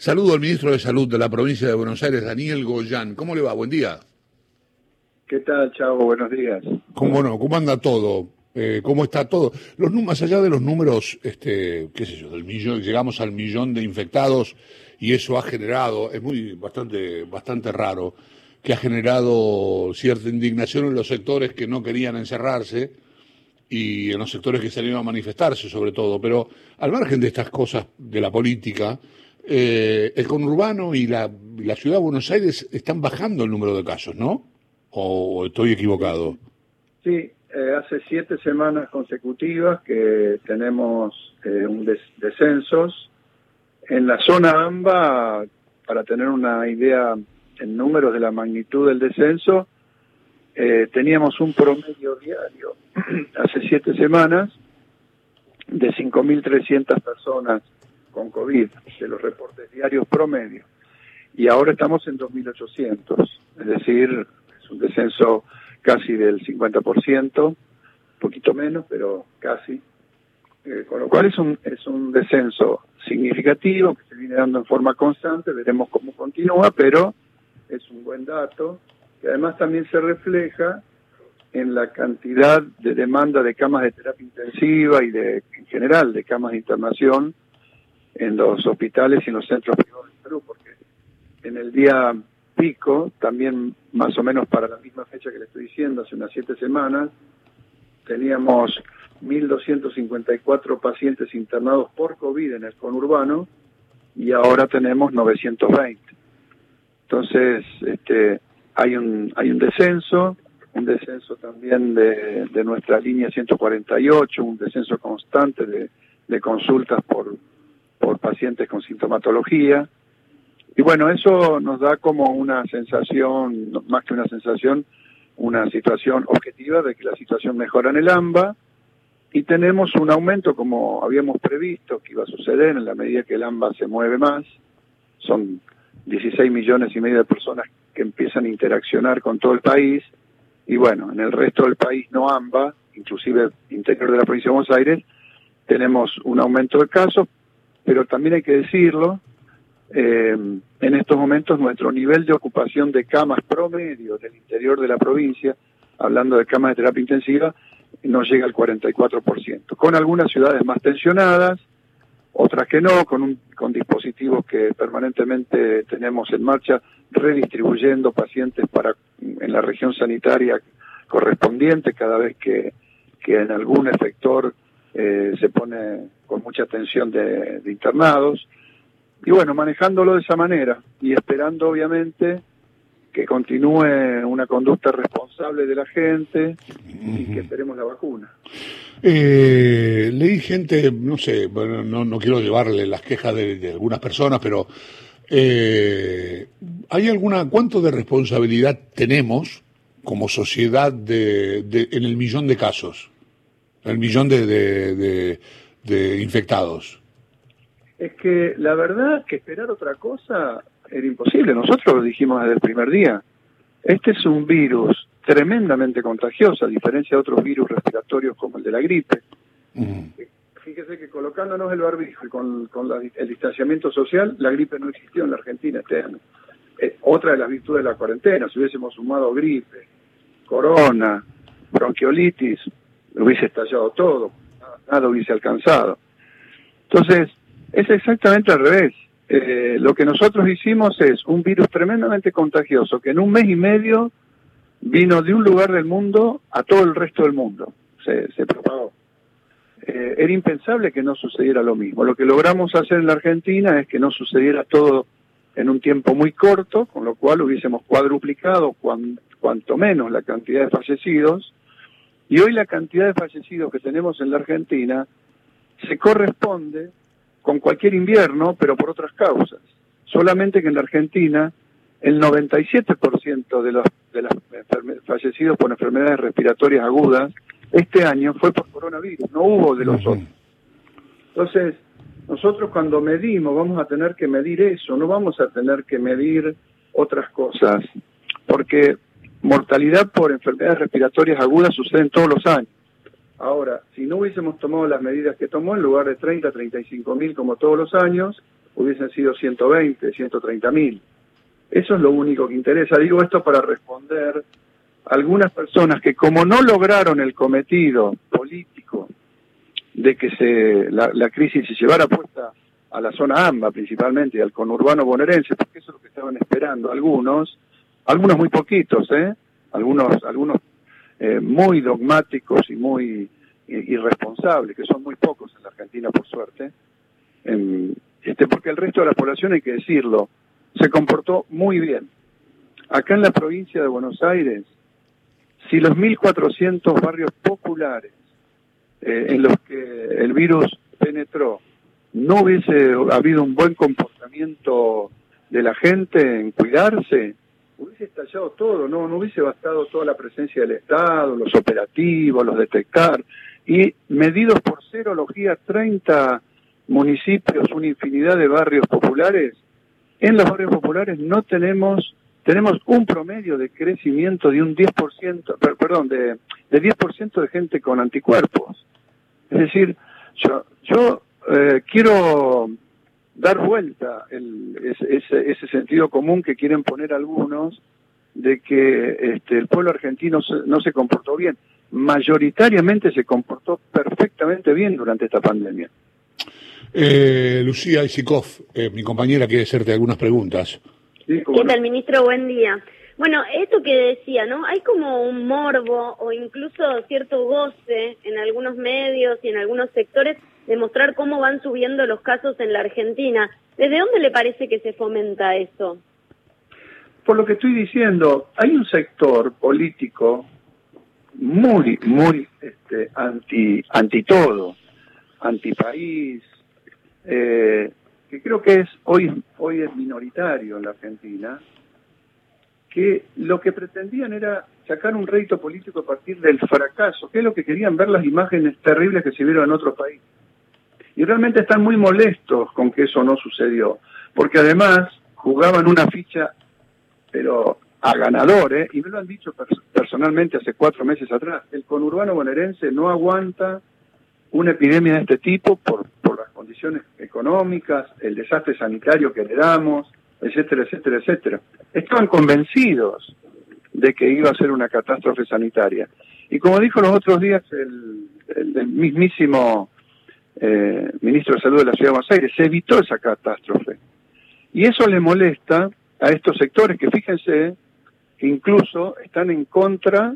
Saludo al ministro de Salud de la provincia de Buenos Aires, Daniel Goyán. ¿Cómo le va? Buen día. ¿Qué tal, Chavo? Buenos días. ¿Cómo no? ¿Cómo anda todo? Eh, ¿Cómo está todo? Los más allá de los números, este, qué sé yo, del millón, llegamos al millón de infectados y eso ha generado, es muy bastante, bastante raro, que ha generado cierta indignación en los sectores que no querían encerrarse y en los sectores que salieron a manifestarse sobre todo. Pero al margen de estas cosas de la política, eh, el conurbano y la, ciudad de Buenos Aires están bajando el número de casos, ¿no? ¿O estoy equivocado? Sí, eh, hace siete semanas consecutivas que tenemos eh, un descensos. En la zona AMBA, para tener una idea en números de la magnitud del descenso, teníamos un promedio diario hace siete semanas de 5.300 personas con COVID, de los reportes diarios promedio. Y ahora estamos en 2.800, es decir, es un descenso casi del 50%, poquito menos, pero casi. Eh, con lo cual es un, es un descenso significativo que se viene dando en forma constante, veremos cómo continúa, pero es un buen dato, que además también se refleja en la cantidad de demanda de camas de terapia intensiva y de en general de camas de internación en los hospitales y en los centros privados de Perú, porque en el día pico, también más o menos para la misma fecha que le estoy diciendo, hace unas siete semanas, teníamos 1.254 pacientes internados por COVID en el conurbano y ahora tenemos 920. Entonces, este, hay un, hay un descenso, un descenso también de, de nuestra línea 148, un descenso constante de, de consultas por por pacientes con sintomatología. Y bueno, eso nos da como una sensación, más que una sensación, una situación objetiva de que la situación mejora en el AMBA y tenemos un aumento como habíamos previsto que iba a suceder en la medida que el AMBA se mueve más. Son 16 millones y medio de personas que empiezan a interaccionar con todo el país y bueno, en el resto del país no AMBA, inclusive interior de la provincia de Buenos Aires, tenemos un aumento de casos, pero también hay que decirlo, eh, en estos momentos nuestro nivel de ocupación de camas promedio del interior de la provincia, hablando de camas de terapia intensiva, no llega al 44%, con algunas ciudades más tensionadas, otras que no, con, un, con dispositivos que permanentemente tenemos en marcha, redistribuyendo pacientes para en la región sanitaria correspondiente cada vez que, que en algún efector eh, se pone con mucha atención de, internados. Y bueno, manejándolo de esa manera y esperando obviamente que continúe una conducta responsable de la gente y que esperemos la vacuna. Eh, leí gente, no sé, bueno, no, no quiero llevarle las quejas de, algunas personas, pero eh, ¿hay alguna, cuánto de responsabilidad tenemos como sociedad de, de, en el millón de casos? El millón de, de, infectados. Es que la verdad que esperar otra cosa era imposible. Nosotros lo dijimos desde el primer día. Este es un virus tremendamente contagioso, a diferencia de otros virus respiratorios como el de la gripe. Fíjese que colocándonos el barbijo y con, el distanciamiento social, la gripe no existió en la Argentina este año. otra de las virtudes de la cuarentena, si hubiésemos sumado gripe, corona, bronquiolitis, hubiese estallado todo, nada hubiese alcanzado. Entonces, es exactamente al revés. Eh, lo que nosotros hicimos es un virus tremendamente contagioso que en un mes y medio vino de un lugar del mundo a todo el resto del mundo, se, se propagó. Eh, era impensable que no sucediera lo mismo. Lo que logramos hacer en la Argentina es que no sucediera todo en un tiempo muy corto, con lo cual hubiésemos cuadruplicado cuanto menos la cantidad de fallecidos y hoy la cantidad de fallecidos que tenemos en la Argentina se corresponde con cualquier invierno, pero por otras causas. Solamente que en la Argentina el 97% de los, de los fallecidos por enfermedades respiratorias agudas este año fue por coronavirus, no hubo de los otros. Entonces, nosotros cuando medimos vamos a tener que medir eso, no vamos a tener que medir otras cosas, porque mortalidad por enfermedades respiratorias agudas suceden todos los años. Ahora, si no hubiésemos tomado las medidas que tomó, en lugar de 30, 35 mil como todos los años, hubiesen sido 120, 130 mil. Eso es lo único que interesa. Digo esto para responder a algunas personas que como no lograron el cometido político de que se, la, crisis se llevara puesta a la zona AMBA principalmente y al conurbano bonaerense, porque eso es lo que estaban esperando algunos, algunos muy poquitos, ¿eh? algunos, algunos eh, muy dogmáticos y muy irresponsables, que son muy pocos en la Argentina por suerte, este, porque el resto de la población, hay que decirlo, se comportó muy bien. Acá en la provincia de Buenos Aires, si los 1.400 barrios populares eh, en los que el virus penetró no hubiese habido un buen comportamiento de la gente en cuidarse, hubiese estallado todo, no, no hubiese bastado toda la presencia del Estado, los operativos, los detectar, y medidos por serología 30 municipios, una infinidad de barrios populares, en los barrios populares no tenemos, tenemos un promedio de crecimiento de un 10%, perdón, de, de 10% de gente con anticuerpos. Es decir, yo, yo eh, quiero dar vuelta el, ese, ese, sentido común que quieren poner algunos de que este, el pueblo argentino no se comportó bien. Mayoritariamente se comportó perfectamente bien durante esta pandemia. Eh, Lucía Isikov, eh, mi compañera, quiere hacerte algunas preguntas. ¿Qué tal, ministro? Buen día. Bueno, esto que decía, ¿no? Hay como un morbo o incluso cierto goce en algunos medios y en algunos sectores de mostrar cómo van subiendo los casos en la Argentina. ¿Desde dónde le parece que se fomenta eso? Por lo que estoy diciendo, hay un sector político muy, muy este, anti, anti todo, anti país, eh, que creo que es hoy, hoy es minoritario en la Argentina, que lo que pretendían era sacar un rédito político a partir del fracaso, que es lo que querían ver las imágenes terribles que se vieron en otros países. Y realmente están muy molestos con que eso no sucedió, porque además jugaban una ficha, pero a ganadores, y me lo han dicho personalmente hace cuatro meses atrás, el conurbano bonaerense no aguanta una epidemia de este tipo por, por las condiciones económicas, el desastre sanitario que le damos, etcétera, etcétera, etcétera. Estaban convencidos de que iba a ser una catástrofe sanitaria. Y como dijo los otros días el, mismísimo eh, ministro de Salud de la Ciudad de Buenos Aires, se evitó esa catástrofe. Y eso le molesta a estos sectores que fíjense que incluso están en contra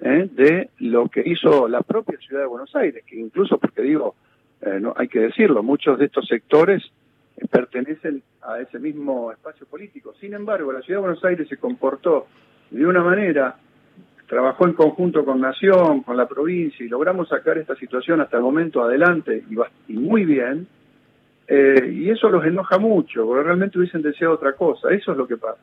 eh, de lo que hizo la propia Ciudad de Buenos Aires, que incluso, porque digo, eh, no hay que decirlo, muchos de estos sectores pertenecen a ese mismo espacio político. Sin embargo, la Ciudad de Buenos Aires se comportó de una manera, trabajó en conjunto con Nación, con la provincia, y logramos sacar esta situación hasta el momento adelante y, muy bien, eh, y eso los enoja mucho, porque realmente hubiesen deseado otra cosa. Eso es lo que pasa.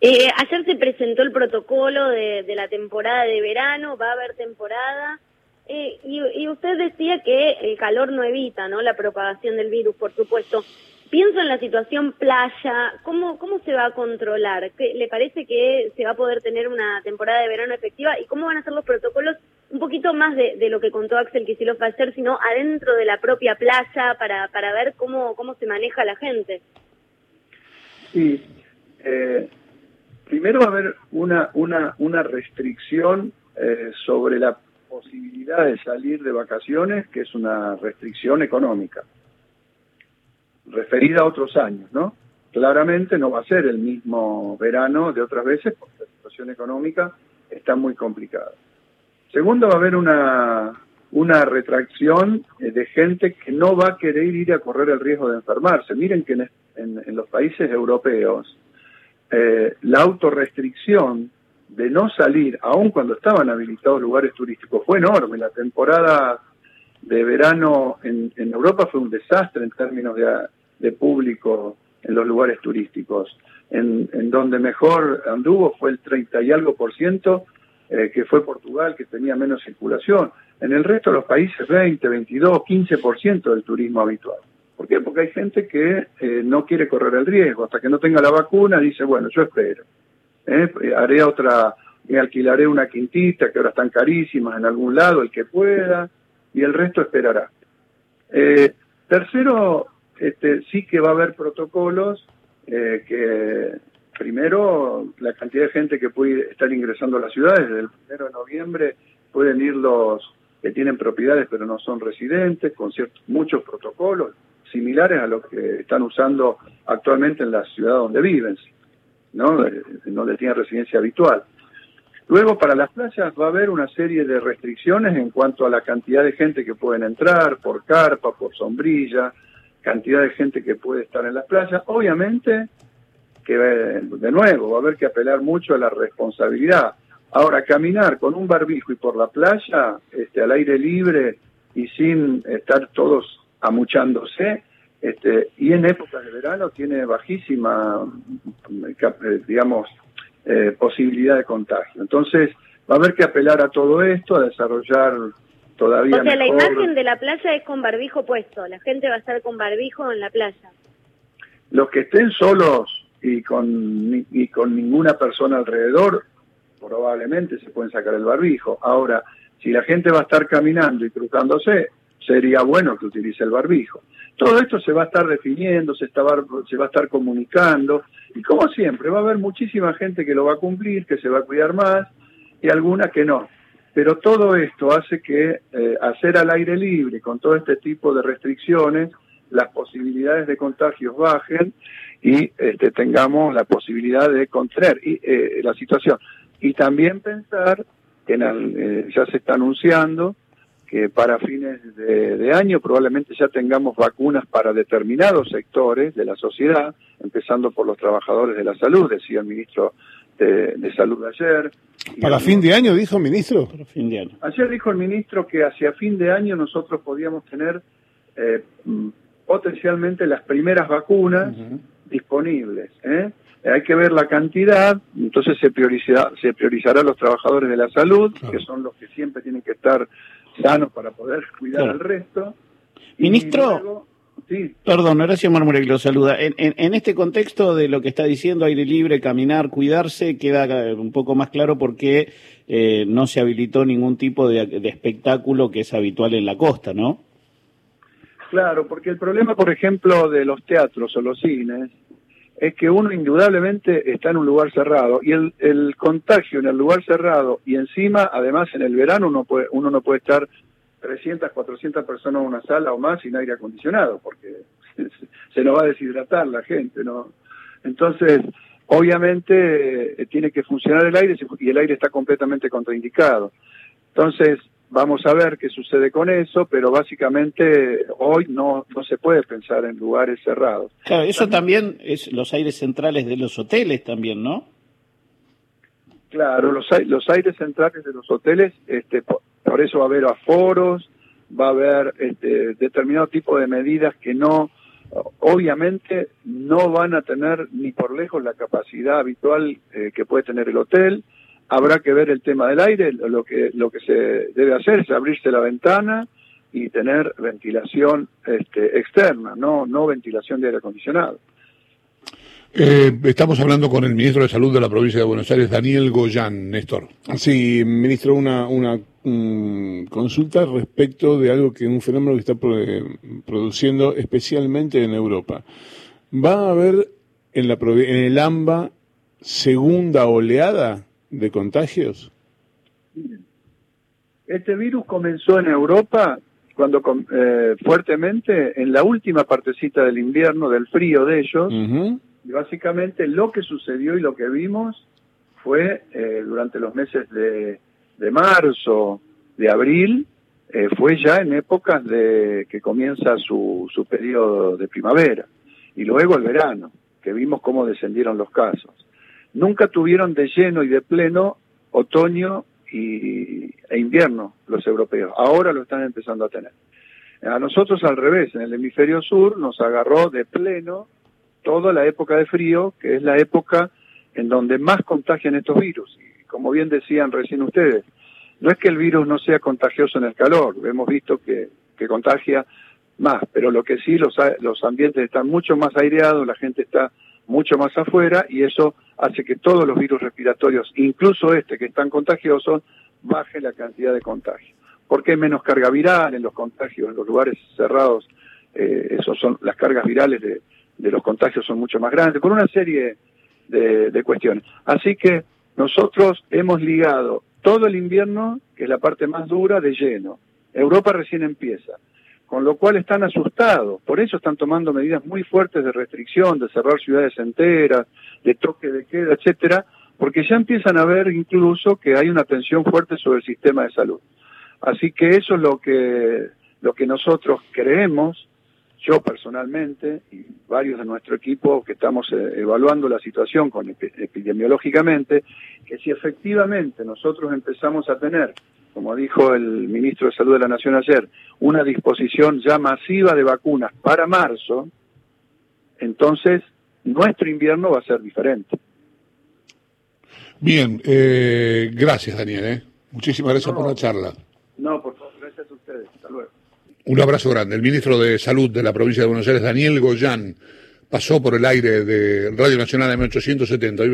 Eh, ayer se presentó el protocolo de, de la temporada de verano, va a haber temporada. Eh, y, usted decía que el calor no evita ¿no? la propagación del virus, por supuesto. Pienso en la situación playa, ¿cómo, cómo se va a controlar? ¿Le parece que se va a poder tener una temporada de verano efectiva? ¿Y cómo van a ser los protocolos? Un poquito más de, lo que contó Axel que va a hacer, sino adentro de la propia playa para, para ver cómo, cómo se maneja la gente. Sí, eh, primero va a haber una, una, una restricción eh, sobre la posibilidad de salir de vacaciones, que es una restricción económica, referida a otros años, ¿no? Claramente no va a ser el mismo verano de otras veces porque la situación económica está muy complicada. Segundo, va a haber una, una retracción eh, de gente que no va a querer ir a correr el riesgo de enfermarse. Miren que en, los países europeos eh, la autorrestricción de no salir, aun cuando estaban habilitados lugares turísticos, fue enorme. La temporada de verano en, Europa fue un desastre en términos de, público en los lugares turísticos. En, donde mejor anduvo fue el 30 y algo por ciento, eh, que fue Portugal, que tenía menos circulación. En el resto de los países, 20, 22, 15 por ciento del turismo habitual. ¿Por qué? Porque hay gente que eh, no quiere correr el riesgo. Hasta que no tenga la vacuna, dice, bueno, yo espero. ¿eh? haré otra, me alquilaré una quintita que ahora están carísimas en algún lado, el que pueda, y el resto esperará. Eh, tercero, este, sí que va a haber protocolos eh, que primero la cantidad de gente que puede estar ingresando a las ciudades desde el primero de noviembre pueden ir los que tienen propiedades pero no son residentes con ciertos muchos protocolos similares a los que están usando actualmente en la ciudad donde viven, ¿no? donde tienen residencia habitual. Luego, para las playas va a haber una serie de restricciones en cuanto a la cantidad de gente que pueden entrar, por carpa, por sombrilla, cantidad de gente que puede estar en las playas. Obviamente que, de nuevo, va a haber que apelar mucho a la responsabilidad. Ahora, caminar con un barbijo y por la playa, este, al aire libre y sin estar todos amuchándose, este, y en época de verano tiene bajísima, eh, digamos, eh, posibilidad de contagio. Entonces, va a haber que apelar a todo esto, a desarrollar todavía. O sea, la imagen de la playa es con barbijo puesto, la gente va a estar con barbijo en la playa. Los que estén solos y con, y con ninguna persona alrededor, probablemente se pueden sacar el barbijo. Ahora, si la gente va a estar caminando y cruzándose, sería bueno que utilice el barbijo. Todo esto se va a estar definiendo, se, está, se va a estar comunicando y como siempre va a haber muchísima gente que lo va a cumplir, que se va a cuidar más y alguna que no. Pero todo esto hace que eh, hacer al aire libre con todo este tipo de restricciones, las posibilidades de contagios bajen y este, tengamos la posibilidad de contener y, eh, la situación. Y también pensar que eh, ya se está anunciando que para fines de, año probablemente ya tengamos vacunas para determinados sectores de la sociedad, empezando por los trabajadores de la salud, decía el ministro de, Salud ayer. ¿Para fin de año, dijo el ministro? Para fin de año. Ayer dijo el ministro que hacia fin de año nosotros podíamos tener eh, potencialmente las primeras vacunas disponibles. ¿eh? Hay que ver la cantidad, entonces se priorizará, se priorizará los trabajadores de la salud, que son los que siempre tienen que estar sanos para poder cuidar al resto. Ministro, perdón, Horacio Marmurek lo saluda. En, en, este contexto de lo que está diciendo, aire libre, caminar, cuidarse, queda un poco más claro por qué eh, no se habilitó ningún tipo de, de espectáculo que es habitual en la costa, ¿no? Claro, porque el problema, por ejemplo, de los teatros o los cines es que uno indudablemente está en un lugar cerrado y el, el contagio en el lugar cerrado y encima, además en el verano uno, puede, uno no puede estar 300, 400 personas en una sala o más sin aire acondicionado porque se, nos va a deshidratar la gente, ¿no? Entonces, obviamente eh, tiene que funcionar el aire y el aire está completamente contraindicado. Entonces, Vamos a ver qué sucede con eso, pero básicamente hoy no, no se puede pensar en lugares cerrados. Claro, eso también es los aires centrales de los hoteles también, ¿no? Claro, los, los aires centrales de los hoteles, este, por, eso va a haber aforos, va a haber este, determinado tipo de medidas que no, obviamente no van a tener ni por lejos la capacidad habitual eh, que puede tener el hotel, habrá que ver el tema del aire, lo que, lo que se debe hacer es abrirse la ventana y tener ventilación este, externa, no, no ventilación de aire acondicionado. Eh, estamos hablando con el ministro de Salud de la provincia de Buenos Aires, Daniel Goyán, Néstor. Sí, ministro, una, una mm, consulta respecto de algo que un fenómeno que está produciendo especialmente en Europa. ¿Va a haber en, la, en el AMBA segunda oleada de contagios? Este virus comenzó en Europa cuando eh, fuertemente en la última partecita del invierno, del frío de ellos, y básicamente lo que sucedió y lo que vimos fue eh, durante los meses de, de, marzo, de abril, eh, fue ya en épocas de que comienza su, su periodo de primavera, y luego el verano, que vimos cómo descendieron los casos nunca tuvieron de lleno y de pleno otoño y, e invierno los europeos. Ahora lo están empezando a tener. A nosotros al revés, en el hemisferio sur nos agarró de pleno toda la época de frío, que es la época en donde más contagian estos virus. Como bien decían recién ustedes, no es que el virus no sea contagioso en el calor, hemos visto que, que contagia más, pero lo que sí, los, los ambientes están mucho más aireados, la gente está mucho más afuera y eso hace que todos los virus respiratorios, incluso este que es tan contagioso, baje la cantidad de contagio. Porque hay menos carga viral en los contagios, en los lugares cerrados eh, esos son las cargas virales de, los contagios son mucho más grandes, por una serie de, cuestiones. Así que nosotros hemos ligado todo el invierno, que es la parte más dura, de lleno. Europa recién empieza, con lo cual están asustados, por eso están tomando medidas muy fuertes de restricción, de cerrar ciudades enteras, de toque de queda, etcétera, porque ya empiezan a ver incluso que hay una tensión fuerte sobre el sistema de salud. Así que eso es lo que, lo que nosotros creemos, yo personalmente y varios de nuestro equipo que estamos eh, evaluando la situación con epidemiológicamente, que si efectivamente nosotros empezamos a tener, como dijo el ministro de Salud de la Nación ayer, una disposición ya masiva de vacunas para marzo, entonces nuestro invierno va a ser diferente. Bien, eh, gracias Daniel, ¿eh? muchísimas gracias por la charla. No, por favor, gracias a ustedes. Hasta luego. Un abrazo grande. El ministro de Salud de la provincia de Buenos Aires, Daniel Goyán, pasó por el aire de Radio Nacional M870.